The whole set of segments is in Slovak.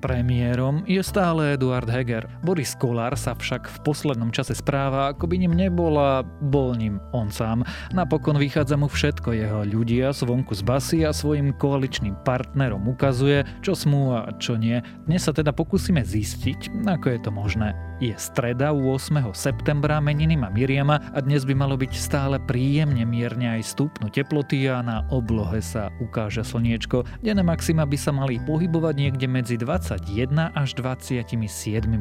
Premiérom je stále Eduard Heger. Boris Kolár sa však v poslednom čase správa, ako by ním nebol a bol ním on sám. Napokon vychádza mu všetko, jeho ľudia zvonku z basy a svojim koaličným partnerom ukazuje, čo smú a čo nie. Dnes sa teda pokúsime zistiť, ako je to možné. Je streda 8. septembra, meniny má Miriama a dnes by malo byť stále príjemne mierne aj stupnú teploty a na oblohe sa ukáže slniečko. Denné maxima by sa mali pohybovať niekde medzi 21 až 27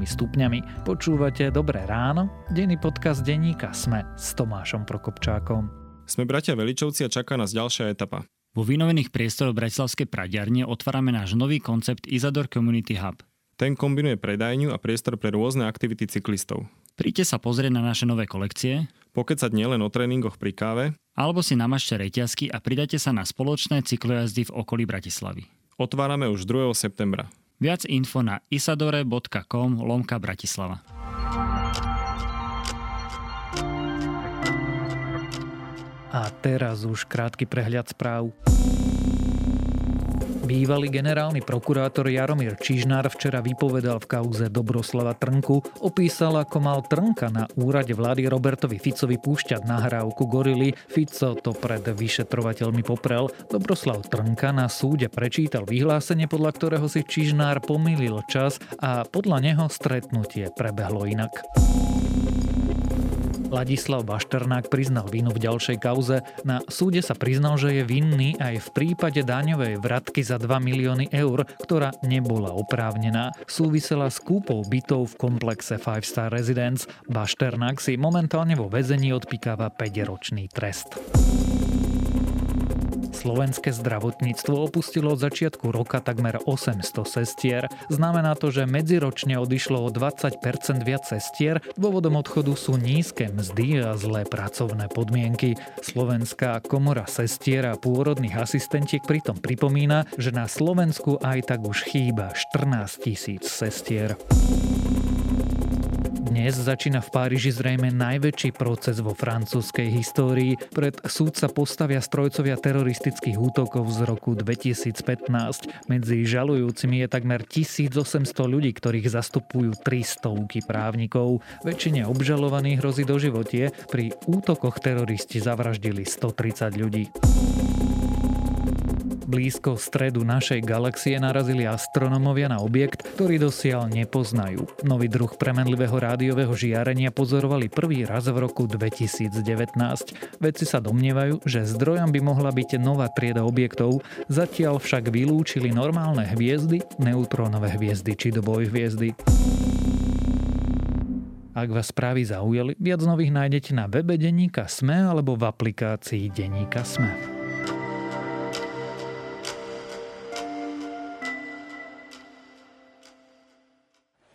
stupňami. Počúvate Dobré ráno? Denný podcast denníka Sme s Tomášom Prokopčákom. Sme bratia Veličovci a čaká nás ďalšia etapa. Vo vynovených priestoroch Bratislavskej pradiarne otvárame náš nový koncept Izador Community Hub. Ten kombinuje predajňu a priestor pre rôzne aktivity cyklistov. Príďte sa pozrieť na naše nové kolekcie, Pokecať nielen o tréningoch pri káve, alebo si namažte reťazky a pridajte sa na spoločné cyklojazdy v okolí Bratislavy. Otvárame už 2. septembra. Viac info na isadore.com lomka Bratislava. A teraz už krátky prehľad správ. Bývalý generálny prokurátor Jaromír Čižnár včera vypovedal v kauze Dobroslava Trnku, opísal, ako mal Trnka na úrade vlády Robertovi Ficovi púšťať nahrávku gorily. Fico to pred vyšetrovateľmi poprel. Dobroslav Trnka na súde prečítal vyhlásenie, podľa ktorého si Čižnár pomýlil čas a podľa neho stretnutie prebehlo inak. Ladislav Bašternák priznal vinu v ďalšej kauze. Na súde sa priznal, že je vinný aj v prípade daňovej vratky za 2 milióny eur, ktorá nebola oprávnená. Súvisela s kúpou bytov v komplexe Five Star Residence. Bašternák si momentálne vo väzení odpikáva 5-ročný trest. Slovenské zdravotníctvo opustilo od začiatku roka takmer 800 sestier. Znamená to, že medziročne odišlo o 20% viac sestier. Dôvodom odchodu sú nízke mzdy a zlé pracovné podmienky. Slovenská komora sestier a pôrodných asistentiek pritom pripomína, že na Slovensku aj tak už chýba 14 tisíc sestier. Dnes začína v Páriži zrejme najväčší proces vo francúzskej histórii. Pred súd sa postavia strojcovia teroristických útokov z roku 2015. Medzi žalujúcimi je takmer 1800 ľudí, ktorých zastupujú 300 právnikov. Väčšine obžalovaných hrozí doživotie. Pri útokoch teroristi zavraždili 130 ľudí. Blízko stredu našej galaxie narazili astronomovia na objekt, ktorý dosiaľ nepoznajú. Nový druh premenlivého rádiového žiarenia pozorovali prvý raz v roku 2019. Vedci sa domnievajú, že zdrojom by mohla byť nová trieda objektov, zatiaľ však vylúčili normálne hviezdy, neutrónové hviezdy či doboj hviezdy. Ak vás správy zaujali, viac nových nájdete na webe Deníka Sme alebo v aplikácii Deníka Sme.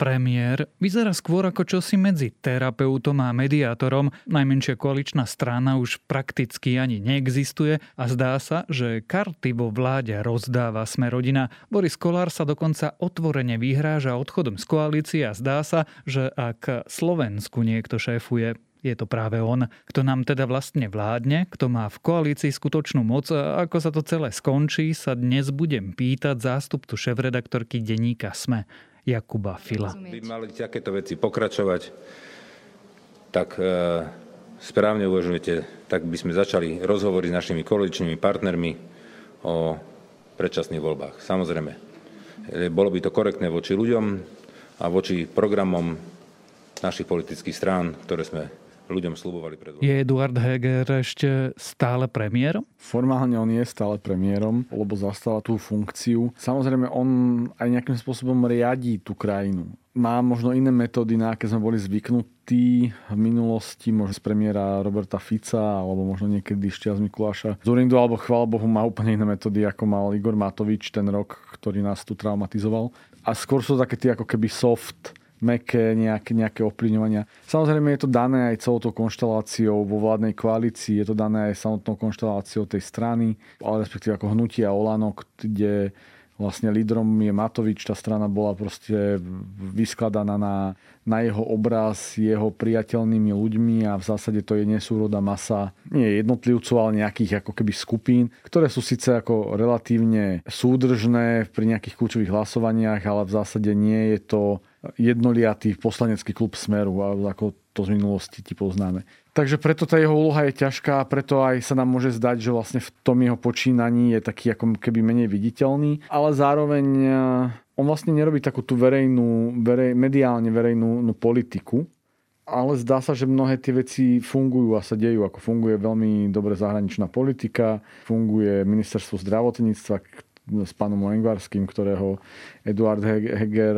Premiér vyzerá skôr ako čosi medzi terapeutom a mediátorom. Najmenšia koaličná strana už prakticky ani neexistuje a zdá sa, že karty vo vláde rozdáva sme rodina. Boris Kolár sa dokonca otvorene vyhráža odchodom z koalície a zdá sa, že ak Slovensku niekto šéfuje, je to práve on, kto nám teda vlastne vládne, kto má v koalícii skutočnú moc a ako sa to celé skončí, sa dnes budem pýtať zástupcu šéf-redaktorky denníka SME. Jakuba Fila. By mali takéto veci pokračovať, tak e, správne uvažujete, tak by sme začali rozhovory s našimi koaličnými partnermi o predčasných voľbách. Samozrejme, e, bolo by to korektné voči ľuďom a voči programom našich politických strán, ktoré sme ľuďom slubovali pred Je Eduard Heger ešte stále premiérom? Formálne on je stále premiérom, lebo zastáva tú funkciu. Samozrejme, on aj nejakým spôsobom riadí tú krajinu. Má možno iné metódy, na aké sme boli zvyknutí v minulosti, možno z premiéra Roberta Fica, alebo možno niekedy z Mikuláša Zurindu, alebo chvála Bohu má úplne iné metódy, ako mal Igor Matovič ten rok, ktorý nás tu traumatizoval. A skôr sú také tie ako keby soft meké nejaké, nejaké ovplyvňovania. Samozrejme je to dané aj celou tou konšteláciou vo vládnej koalícii, je to dané aj samotnou konšteláciou tej strany, ale respektíve ako hnutia Olano, kde vlastne lídrom je Matovič, tá strana bola proste vyskladaná na, na jeho obraz jeho priateľnými ľuďmi a v zásade to je nesúroda masa, nie jednotlivcov, ale nejakých ako keby skupín, ktoré sú síce ako relatívne súdržné pri nejakých kľúčových hlasovaniach, ale v zásade nie je to jednoliatý poslanecký klub Smeru, ako to z minulosti ti poznáme. Takže preto tá jeho úloha je ťažká a preto aj sa nám môže zdať, že vlastne v tom jeho počínaní je taký ako keby menej viditeľný, ale zároveň eh, on vlastne nerobí takú tú verejnú, verej, mediálne verejnú no, politiku, ale zdá sa, že mnohé tie veci fungujú a sa dejú, ako funguje veľmi dobre zahraničná politika, funguje ministerstvo zdravotníctva s pánom Lengvarským, ktorého Eduard Heger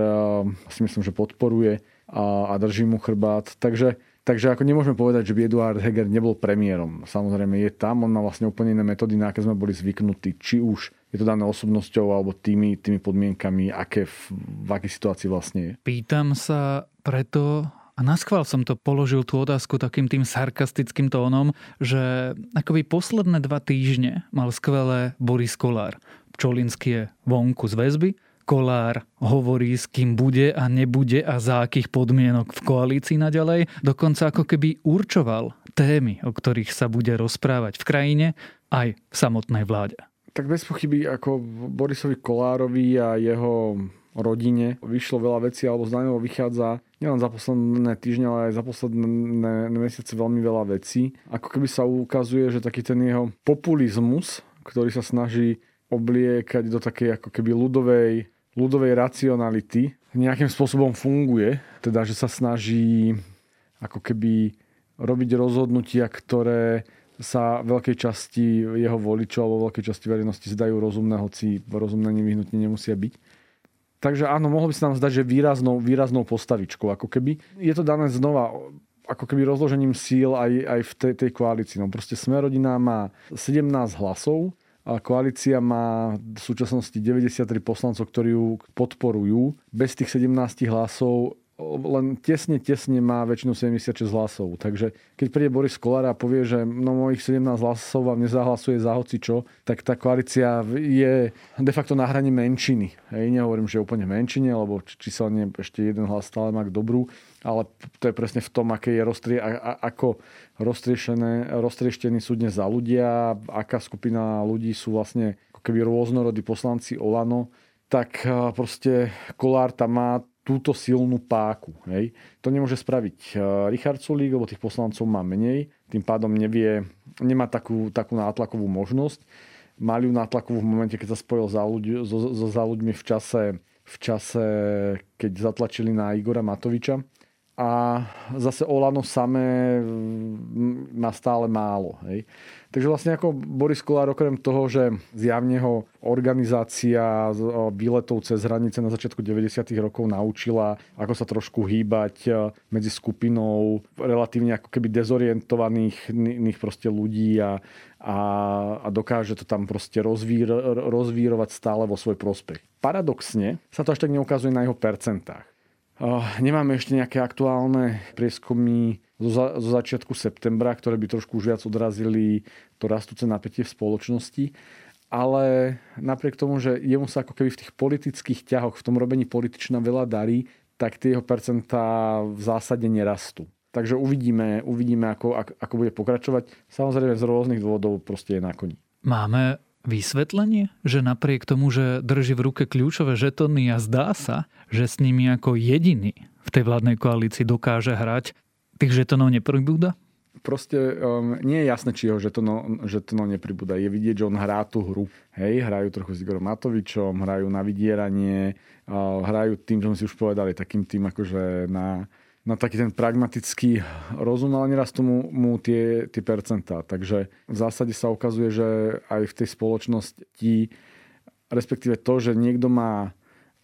si myslím, že podporuje a, a drží mu chrbát. Takže Takže ako nemôžeme povedať, že by Eduard Heger nebol premiérom. Samozrejme je tam, on má vlastne úplne iné metódy, na aké sme boli zvyknutí. Či už je to dané osobnosťou alebo tými, tými podmienkami, aké v, v akej situácii vlastne je. Pýtam sa preto, a naschvál som to položil tú otázku takým tým sarkastickým tónom, že akoby posledné dva týždne mal skvelé Boris Kolár. Pčolinský je vonku z väzby, Kolár hovorí, s kým bude a nebude a za akých podmienok v koalícii naďalej. Dokonca ako keby určoval témy, o ktorých sa bude rozprávať v krajine aj v samotnej vláde. Tak bez pochyby ako Borisovi Kolárovi a jeho rodine vyšlo veľa vecí, alebo z vychádza nielen za posledné týždne, ale aj za posledné mesiace veľmi veľa vecí. Ako keby sa ukazuje, že taký ten jeho populizmus, ktorý sa snaží obliekať do takej ako keby ľudovej ľudovej racionality nejakým spôsobom funguje. Teda, že sa snaží ako keby robiť rozhodnutia, ktoré sa veľkej časti jeho voličov alebo veľkej časti verejnosti zdajú rozumné, hoci rozumné nevyhnutne nemusia byť. Takže áno, mohlo by sa nám zdať, že výraznou, výraznou postavičkou. Ako keby je to dané znova ako keby rozložením síl aj, aj v tej, tej koalícii. No proste Smerodina má 17 hlasov, koalícia má v súčasnosti 93 poslancov, ktorí ju podporujú. Bez tých 17 hlasov len tesne, tesne má väčšinu 76 hlasov. Takže keď príde Boris Kolár a povie, že no mojich 17 hlasov vám nezahlasuje za hoci čo, tak tá koalícia je de facto na hrane menšiny. Hej, nehovorím, že úplne menšine, lebo číselne ešte jeden hlas stále má k dobrú, ale to je presne v tom, aké je roztrie, a, ako roztrieštení sú dnes za ľudia, aká skupina ľudí sú vlastne ako keby rôznorodí poslanci Olano, tak proste Kolár tam má túto silnú páku. Hej. To nemôže spraviť eh, Richard Sulík, lebo tých poslancov má menej, tým pádom nevie, nemá takú, takú nátlakovú možnosť. Mali ju nátlakovú v momente, keď sa spojil za, ľudí, so, so za ľuďmi v čase, v čase, keď zatlačili na Igora Matoviča. A zase Olano samé mm, má stále málo. Hej. Takže vlastne ako Boris Kolár okrem toho, že zjavne ho organizácia výletov cez hranice na začiatku 90. rokov naučila, ako sa trošku hýbať e, medzi skupinou relatívne ako keby dezorientovaných proste ľudí a, a, a dokáže to tam proste rozvír, rozvírovať stále vo svoj prospech. Paradoxne sa to až tak neukazuje na jeho percentách. Nemáme ešte nejaké aktuálne prieskumy zo, za, zo začiatku septembra, ktoré by trošku už viac odrazili to rastúce napätie v spoločnosti. Ale napriek tomu, že jemu sa ako keby v tých politických ťahoch, v tom robení političná veľa darí, tak tie jeho percentá v zásade nerastú. Takže uvidíme, uvidíme ako, ako, bude pokračovať. Samozrejme z rôznych dôvodov proste je na koni. Máme vysvetlenie, že napriek tomu, že drží v ruke kľúčové žetony a zdá sa, že s nimi ako jediný v tej vládnej koalícii dokáže hrať, tých žetonov nepribúda? Proste um, nie je jasné, či jeho žetono, žetono nepribúda. Je vidieť, že on hrá tú hru. Hej, hrajú trochu s Igorom Matovičom, hrajú na vydieranie, uh, hrajú tým, čo sme si už povedali, takým tým akože na, na taký ten pragmatický rozum, ale neraz tomu mu tie, tie percentá. Takže v zásade sa ukazuje, že aj v tej spoločnosti, respektíve to, že niekto má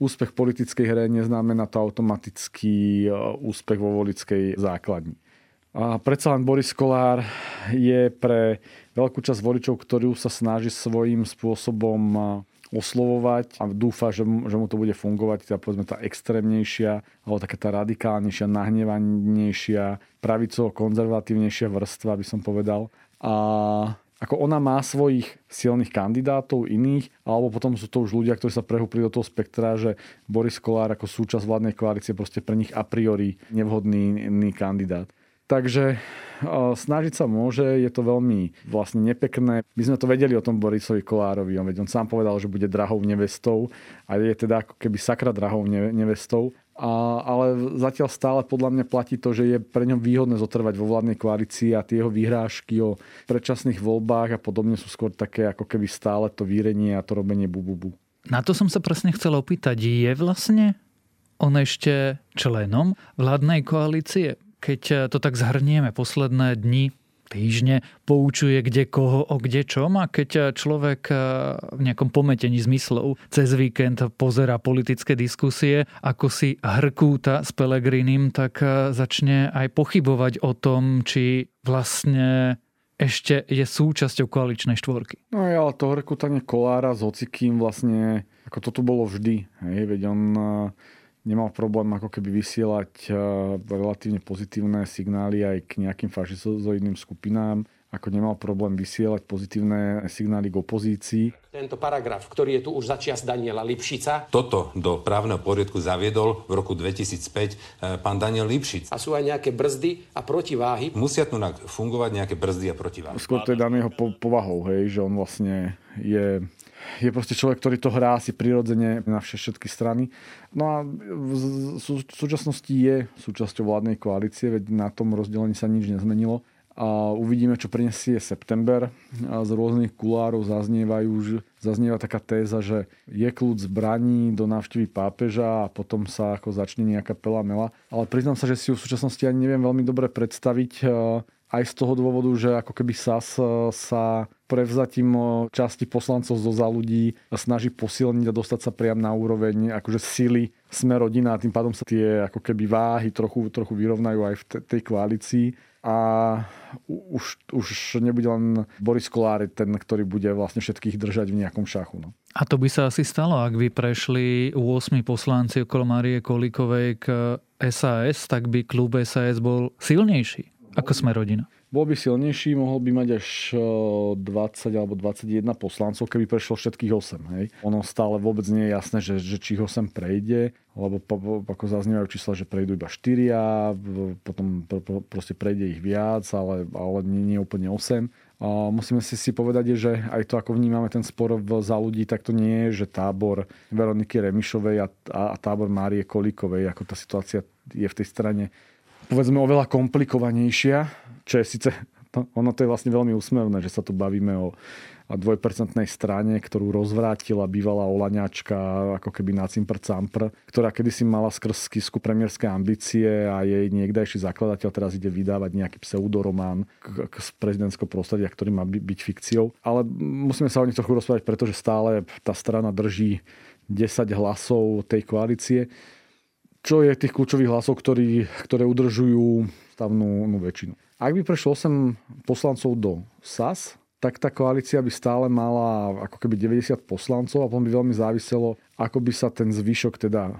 úspech politickej hre, neznamená to automatický e, úspech vo volickej základni. A predsa len Boris Kolár je pre veľkú časť voličov, ktorú sa snaží svojím spôsobom oslovovať a dúfa, že, že mu to bude fungovať, teda povedzme tá extrémnejšia alebo taká tá radikálnejšia, nahnevanejšia, pravicovo konzervatívnejšia vrstva, by som povedal. A ako ona má svojich silných kandidátov, iných, alebo potom sú to už ľudia, ktorí sa prehúpli do toho spektra, že Boris Kolár ako súčasť vládnej koalície proste pre nich a priori nevhodný kandidát. Takže snažiť sa môže, je to veľmi vlastne nepekné. My sme to vedeli o tom Borisovi Kolárovi, on, on sám povedal, že bude drahou nevestou a je teda ako keby sakra drahou nevestou. A, ale zatiaľ stále podľa mňa platí to, že je pre ňom výhodné zotrvať vo vládnej koalícii a tie jeho výhrážky o predčasných voľbách a podobne sú skôr také ako keby stále to vírenie a to robenie bububu. Na to som sa presne chcel opýtať. Je vlastne on ešte členom vládnej koalície? Keď to tak zhrnieme posledné dni, týždne poučuje kde koho o kde čom a keď človek eh, v nejakom pometení zmyslov cez víkend pozera politické diskusie, ako si hrkúta s Pelegrinim, tak eh, začne aj pochybovať o tom, či vlastne ešte je súčasťou koaličnej štvorky. No ja, ale to hrkútanie Kolára s hocikým vlastne, ako to tu bolo vždy. Hej, veď on eh, nemal problém ako keby vysielať eh, relatívne pozitívne signály aj k nejakým fašizoidným skupinám, ako nemal problém vysielať pozitívne signály k opozícii. Tento paragraf, ktorý je tu už začias Daniela Lipšica. Toto do právneho poriadku zaviedol v roku 2005 eh, pán Daniel Lipšic. A sú aj nejaké brzdy a protiváhy. Musia tu fungovať nejaké brzdy a protiváhy. Skôr to je daný jeho povahou, hej, že on vlastne je je proste človek, ktorý to hrá si prirodzene na všetky strany. No a v súčasnosti je súčasťou vládnej koalície, veď na tom rozdelení sa nič nezmenilo. A uvidíme, čo prinesie september. A z rôznych kulárov zaznievajú, zaznieva taká téza, že je kľud zbraní do návštevy pápeža a potom sa ako začne nejaká pelamela. Ale priznám sa, že si ju v súčasnosti ani neviem veľmi dobre predstaviť aj z toho dôvodu, že ako keby SAS sa prevzatím časti poslancov zo za ľudí snaží posilniť a dostať sa priam na úroveň akože sily sme rodina a tým pádom sa tie ako keby váhy trochu, trochu vyrovnajú aj v tej koalícii a už, už nebude len Boris Kolár ten, ktorý bude vlastne všetkých držať v nejakom šachu. No. A to by sa asi stalo, ak by prešli 8 poslanci okolo Marie Kolikovej k SAS, tak by klub SAS bol silnejší. Ako sme rodina? Bol by silnejší, mohol by mať až 20 alebo 21 poslancov, keby prešlo všetkých 8. Hej. Ono stále vôbec nie je jasné, že, že či 8 prejde, lebo ako zaznievajú čísla, že prejdú iba 4, potom proste prejde ich viac, ale, ale nie, nie úplne 8. A musíme si, si povedať, že aj to, ako vnímame ten spor v za ľudí, tak to nie je, že tábor Veroniky Remišovej a, a, a tábor Márie Kolíkovej, ako tá situácia je v tej strane povedzme oveľa komplikovanejšia, čo je síce, to, ono to je vlastne veľmi úsmevné, že sa tu bavíme o dvojpercentnej strane, ktorú rozvrátila bývalá Olaňačka, ako keby na cimpr campr, ktorá kedysi mala skrz skisku premiérske ambície a jej niekdajší zakladateľ teraz ide vydávať nejaký pseudoromán k, k prezidentského prostredia, ktorý má by, byť fikciou. Ale musíme sa o nich trochu rozprávať, pretože stále tá strana drží 10 hlasov tej koalície čo je tých kľúčových hlasov, ktorí, ktoré udržujú stavnú väčšinu. Ak by prešlo 8 poslancov do SAS, tak tá koalícia by stále mala ako keby 90 poslancov a potom by veľmi záviselo, ako by sa ten zvyšok, teda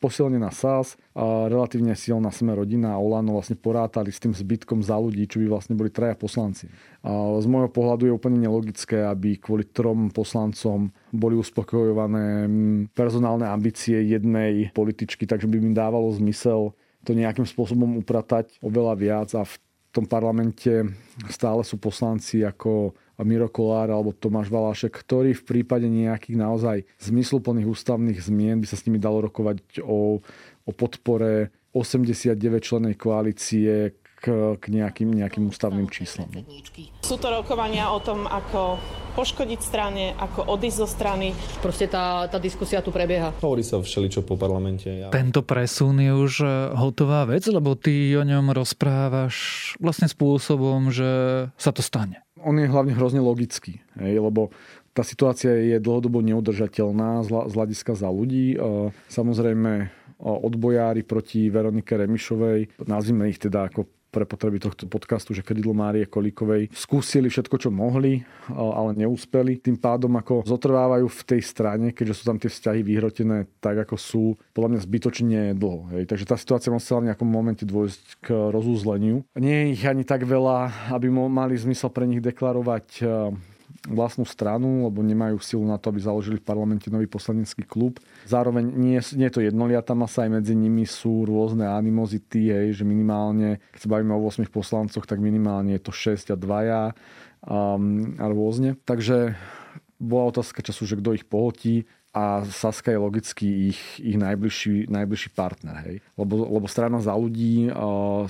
posilnená SAS a relatívne silná sme rodina a Olano vlastne porátali s tým zbytkom za ľudí, čo by vlastne boli traja poslanci. A z môjho pohľadu je úplne nelogické, aby kvôli trom poslancom boli uspokojované personálne ambície jednej političky, takže by mi dávalo zmysel to nejakým spôsobom upratať oveľa viac a v tom parlamente stále sú poslanci ako Miro Kolár alebo Tomáš Valášek, ktorí v prípade nejakých naozaj zmysluplných ústavných zmien by sa s nimi dalo rokovať o, o podpore 89 členej koalície k, nejakým, nejakým ústavným číslom. Sú to rokovania o tom, ako poškodiť strane, ako odísť zo strany. Proste tá, tá diskusia tu prebieha. Hovorí sa všeličo po parlamente. Ja... Tento presun je už e, hotová vec, lebo ty o ňom rozprávaš vlastne spôsobom, že sa to stane. On je hlavne hrozne logický, hej, lebo tá situácia je dlhodobo neudržateľná z hľadiska za ľudí. E, samozrejme, odbojári proti Veronike Remišovej, nazvime ich teda ako pre potreby tohto podcastu, že krídlo Márie Kolíkovej skúsili všetko, čo mohli, ale neúspeli. Tým pádom ako zotrvávajú v tej strane, keďže sú tam tie vzťahy vyhrotené tak, ako sú, podľa mňa zbytočne dlho. Hej. Takže tá situácia musela v nejakom momente dôjsť k rozúzleniu. Nie je ich ani tak veľa, aby mali zmysel pre nich deklarovať vlastnú stranu, lebo nemajú silu na to, aby založili v parlamente nový poslanecký klub. Zároveň nie, nie je to jednoliatá masa, aj medzi nimi sú rôzne animozity, hej, že minimálne, keď sa bavíme o 8 poslancoch, tak minimálne je to 6 a 2 um, a rôzne. Takže bola otázka času, že kto ich pohltí a Saska je logicky ich, ich najbližší, najbližší partner. Hej. Lebo, lebo strana za ľudí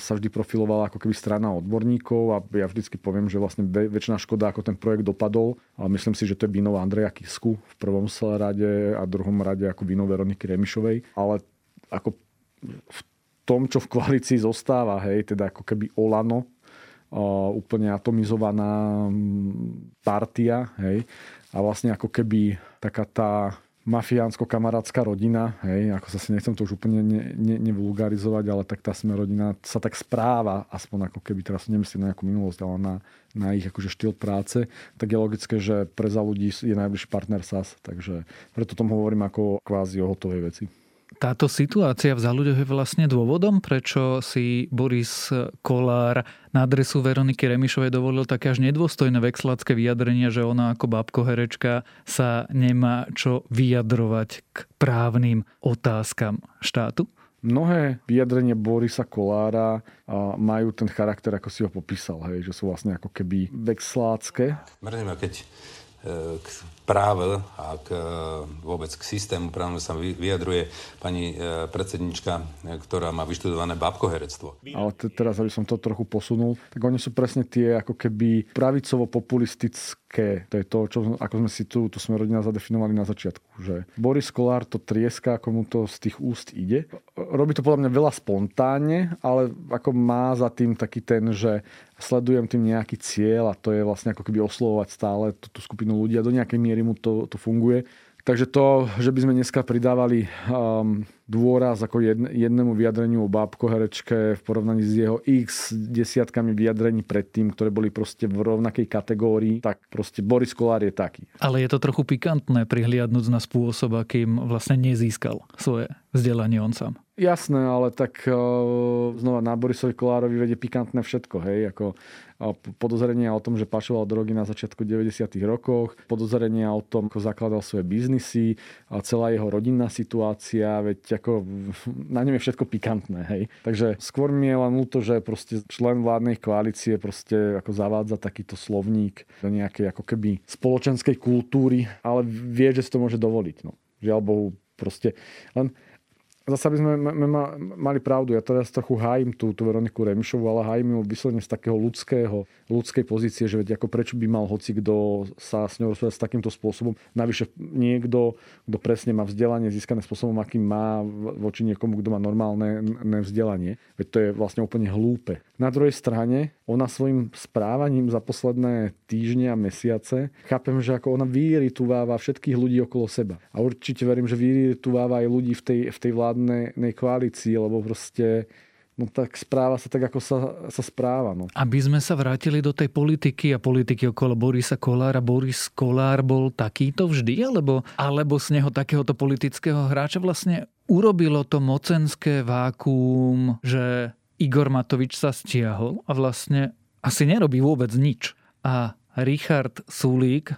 sa vždy profilovala ako keby strana odborníkov a ja vždycky poviem, že vlastne väčšina škoda, ako ten projekt dopadol. A myslím si, že to je vinov Andreja Kisku v prvom rade a druhom rade ako vinov Veroniky Remišovej. Ale ako v tom, čo v koalícii zostáva, hej, teda ako keby Olano, uh, úplne atomizovaná partia, hej, a vlastne ako keby taká tá mafiánsko-kamarátska rodina, hej, ako sa si nechcem to už úplne ne, ne, nevulgarizovať, ale tak tá sme rodina sa tak správa, aspoň ako keby teraz nemyslím na nejakú minulosť, ale na, na ich akože štýl práce, tak je logické, že pre za ľudí je najbližší partner SAS, takže preto tomu hovorím ako kvázi o hotovej veci. Táto situácia v záľuďoch je vlastne dôvodom, prečo si Boris Kolár na adresu Veroniky Remišovej dovolil také až nedôstojné vexlácké vyjadrenie, že ona ako bábko herečka sa nemá čo vyjadrovať k právnym otázkam štátu? Mnohé vyjadrenie Borisa Kolára majú ten charakter, ako si ho popísal, hej, že sú vlastne ako keby vexlácké. Mrzím, keď k práve a k, e, vôbec k systému právne sa vyjadruje pani e, predsednička, e, ktorá má vyštudované bábkoherectvo. Ale te, teraz, aby som to trochu posunul, tak oni sú presne tie ako keby pravicovo-populistické. To je to, čo, ako sme si tu, tu sme rodina zadefinovali na začiatku. Že Boris Kolár to trieska, ako mu to z tých úst ide. Robí to podľa mňa veľa spontánne, ale ako má za tým taký ten, že sledujem tým nejaký cieľ a to je vlastne ako keby oslovovať stále tú, tú skupinu ľudí a do nejakej miery mu to, to funguje. Takže to, že by sme dneska pridávali um, dôraz ako jedn, jednému vyjadreniu o bábko herečke v porovnaní s jeho x desiatkami vyjadrení predtým, ktoré boli proste v rovnakej kategórii, tak proste Boris Kolár je taký. Ale je to trochu pikantné prihliadnúť na spôsob, akým vlastne nezískal svoje vzdelanie on sám. Jasné, ale tak uh, znova na Borisovi Kolárovi vedie pikantné všetko, hej, ako uh, podozrenia o tom, že pašoval drogy na začiatku 90. rokoch, podozrenia o tom, ako zakladal svoje biznisy, a celá jeho rodinná situácia, veď ako na ňom je všetko pikantné, hej. Takže skôr mi je len ľúto, že proste člen vládnej koalície proste ako zavádza takýto slovník do nejakej ako keby spoločenskej kultúry, ale vie, že si to môže dovoliť, no. Žiaľ Bohu, proste len zase by sme mali pravdu. Ja teraz trochu hájim tú, tú Veroniku Remišovu, ale hájim ju vyslovene z takého ľudského, ľudskej pozície, že veď ako prečo by mal hoci kto sa s ňou rozprávať s takýmto spôsobom. Navyše niekto, kto presne má vzdelanie získané spôsobom, akým má voči niekomu, kto má normálne vzdelanie. Veď to je vlastne úplne hlúpe. Na druhej strane, ona svojim správaním za posledné týždne a mesiace, chápem, že ako ona vyrituváva všetkých ľudí okolo seba. A určite verím, že vyrituváva aj ľudí v tej, v tej vládnej koalícii, lebo proste no tak správa sa tak, ako sa, sa správa. No. Aby sme sa vrátili do tej politiky a politiky okolo Borisa Kolára. Boris Kolár bol takýto vždy, alebo, alebo z neho takéhoto politického hráča vlastne urobilo to mocenské vákuum, že Igor Matovič sa stiahol a vlastne asi nerobí vôbec nič. A Richard Sulík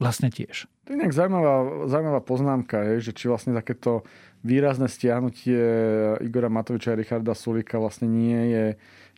vlastne tiež. To je nejak zaujímavá, zaujímavá poznámka, je, že či vlastne takéto výrazné stiahnutie Igora Matoviča a Richarda Sulika vlastne nie je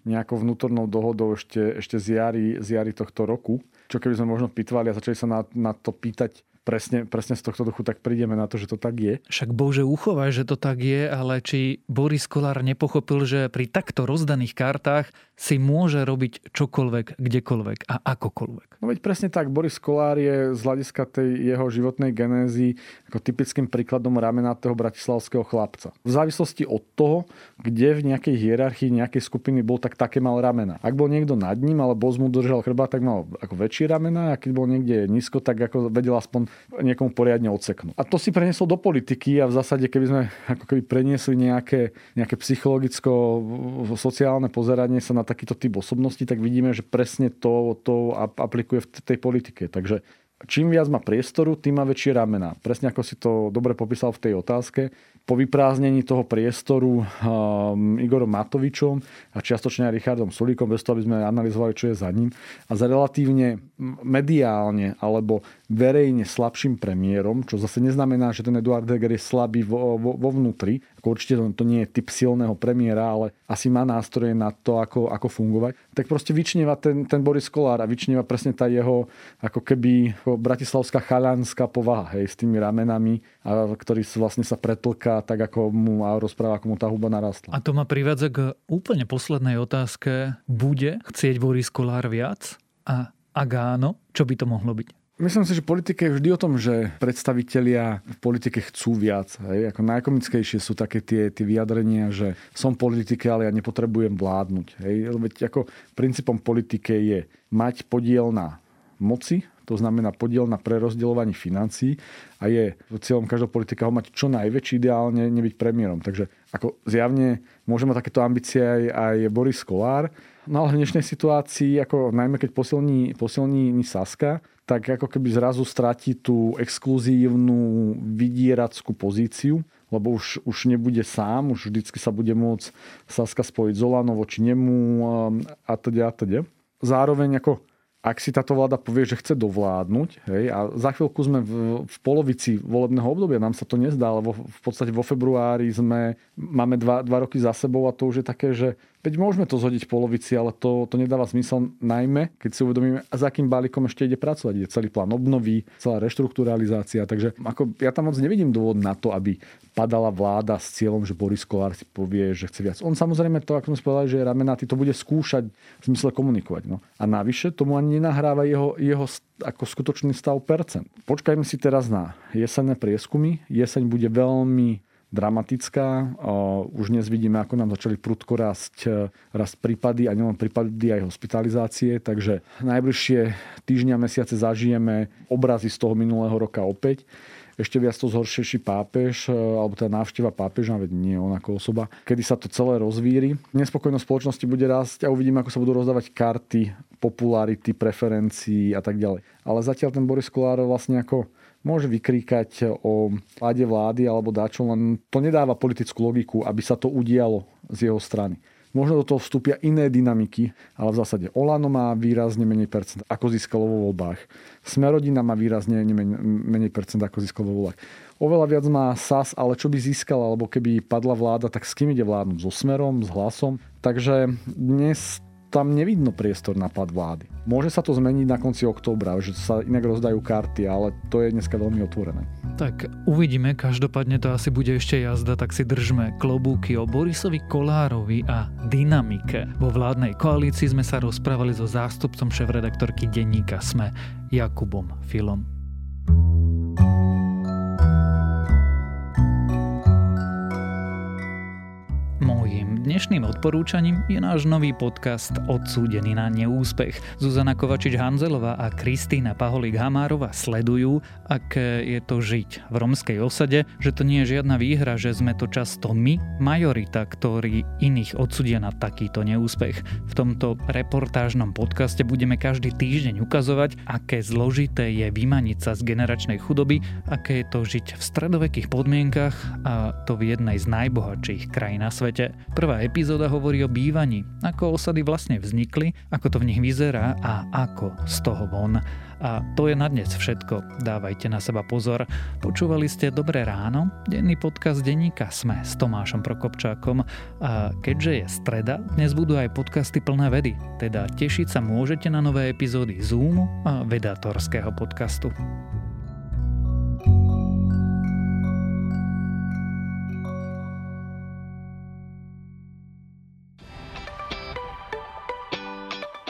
nejakou vnútornou dohodou ešte, ešte z, jary, z jary tohto roku. Čo keby sme možno pýtvali a začali sa na, na to pýtať presne, presne z tohto duchu, tak prídeme na to, že to tak je. Však bože, uchovaj, že to tak je, ale či Boris Kolár nepochopil, že pri takto rozdaných kartách si môže robiť čokoľvek, kdekoľvek a akokoľvek. No veď presne tak, Boris Kolár je z hľadiska tej jeho životnej genézy ako typickým príkladom ramenatého bratislavského chlapca. V závislosti od toho, kde v nejakej hierarchii nejakej skupiny bol, tak také mal ramena. Ak bol niekto nad ním, ale boz mu držal chrba, tak mal ako väčšie ramena a keď bol niekde nízko, tak ako vedel aspoň niekomu poriadne odseknú. A to si preniesol do politiky a v zásade, keby sme ako keby preniesli nejaké, nejaké psychologicko-sociálne pozeranie sa na takýto typ osobnosti, tak vidíme, že presne to, to aplikuje v tej politike. Takže čím viac má priestoru, tým má väčšie ramena. Presne ako si to dobre popísal v tej otázke po vyprázdnení toho priestoru um, Igorom Matovičom a čiastočne aj Richardom Sulíkom, bez toho, aby sme analyzovali, čo je za ním. A za relatívne mediálne alebo verejne slabším premiérom, čo zase neznamená, že ten Eduard Heger je slabý vo, vo, vo vnútri. Určite to, to nie je typ silného premiéra, ale asi má nástroje na to, ako, ako fungovať. Tak proste vyčnieva ten, ten Boris Kolár a vyčnieva presne tá jeho ako keby bratislavská chalanská povaha, hej, s tými ramenami, a, ktorý vlastne sa pretlká tak, ako mu a rozpráva, ako mu tá huba narastla. A to ma privádza k úplne poslednej otázke. Bude chcieť Boris Kolár viac? A ak áno, čo by to mohlo byť? Myslím si, že politika je vždy o tom, že predstavitelia v politike chcú viac. Hej. Ako najkomickejšie sú také tie, tie vyjadrenia, že som politike, ale ja nepotrebujem vládnuť. Hej. Veď ako princípom politike je mať podiel na moci, to znamená podiel na prerozdeľovaní financií a je cieľom každého politika ho mať čo najväčší, ideálne nebyť premiérom. Takže ako zjavne môže mať takéto ambície aj, aj Boris Kolár, No ale v dnešnej situácii, ako najmä keď posilní, posilní Saska, tak ako keby zrazu stratí tú exkluzívnu vydierackú pozíciu, lebo už, už nebude sám, už vždycky sa bude môcť Saska spojiť s Olanom voči nemu a teda a teda. Zároveň ako ak si táto vláda povie, že chce dovládnuť, hej, a za chvíľku sme v, v polovici volebného obdobia, nám sa to nezdá, lebo v podstate vo februári sme, máme dva, dva roky za sebou a to už je také, že Veď môžeme to zhodiť v polovici, ale to, to nedáva zmysel najmä, keď si uvedomíme, za akým balíkom ešte ide pracovať. Je celý plán obnovy, celá reštrukturalizácia. Takže ako, ja tam moc nevidím dôvod na to, aby padala vláda s cieľom, že Boris Kolár si povie, že chce viac. On samozrejme to, ako sme povedali, že je ramenatý, to bude skúšať v zmysle komunikovať. No. A navyše tomu ani nenahráva jeho, jeho ako skutočný stav percent. Počkajme si teraz na jesenné prieskumy. Jeseň bude veľmi dramatická. Už dnes vidíme, ako nám začali prudko rásť, e, rásť prípady a nielen prípady aj hospitalizácie, takže najbližšie týždňa, mesiace zažijeme obrazy z toho minulého roka opäť ešte viac to zhoršejší pápež, e, alebo tá návšteva pápeža, veď nie on ako osoba, kedy sa to celé rozvíri. Nespokojnosť spoločnosti bude rásť a uvidíme, ako sa budú rozdávať karty, popularity, preferencií a tak ďalej. Ale zatiaľ ten Boris Kolár vlastne ako môže vykríkať o vláde vlády alebo dačo, len to nedáva politickú logiku, aby sa to udialo z jeho strany. Možno do toho vstúpia iné dynamiky, ale v zásade Olano má výrazne menej percent, ako získalo vo voľbách. Smerodina má výrazne menej, menej percent, ako získalo vo voľbách. Oveľa viac má SAS, ale čo by získala, alebo keby padla vláda, tak s kým ide vládnuť? So Smerom, s Hlasom? Takže dnes tam nevidno priestor na pad vlády. Môže sa to zmeniť na konci októbra, že sa inak rozdajú karty, ale to je dneska veľmi otvorené. Tak uvidíme, každopádne to asi bude ešte jazda, tak si držme klobúky o Borisovi Kolárovi a dynamike. Vo vládnej koalícii sme sa rozprávali so zástupcom šéf-redaktorky denníka SME, Jakubom Filom. Dnešným odporúčaním je náš nový podcast Odsúdený na neúspech. Zuzana Kovačič-Hanzelová a Kristýna Paholík-Hamárova sledujú, aké je to žiť v romskej osade, že to nie je žiadna výhra, že sme to často my, majorita, ktorí iných odsudia na takýto neúspech. V tomto reportážnom podcaste budeme každý týždeň ukazovať, aké zložité je vymaniť sa z generačnej chudoby, aké je to žiť v stredovekých podmienkach a to v jednej z najbohatších krajín na svete. Prvá Prvá epizóda hovorí o bývaní, ako osady vlastne vznikli, ako to v nich vyzerá a ako z toho von. A to je na dnes všetko. Dávajte na seba pozor. Počúvali ste Dobré ráno, denný podcast denníka Sme s Tomášom Prokopčákom. A keďže je streda, dnes budú aj podcasty plné vedy. Teda tešiť sa môžete na nové epizódy Zoomu a vedatorského podcastu.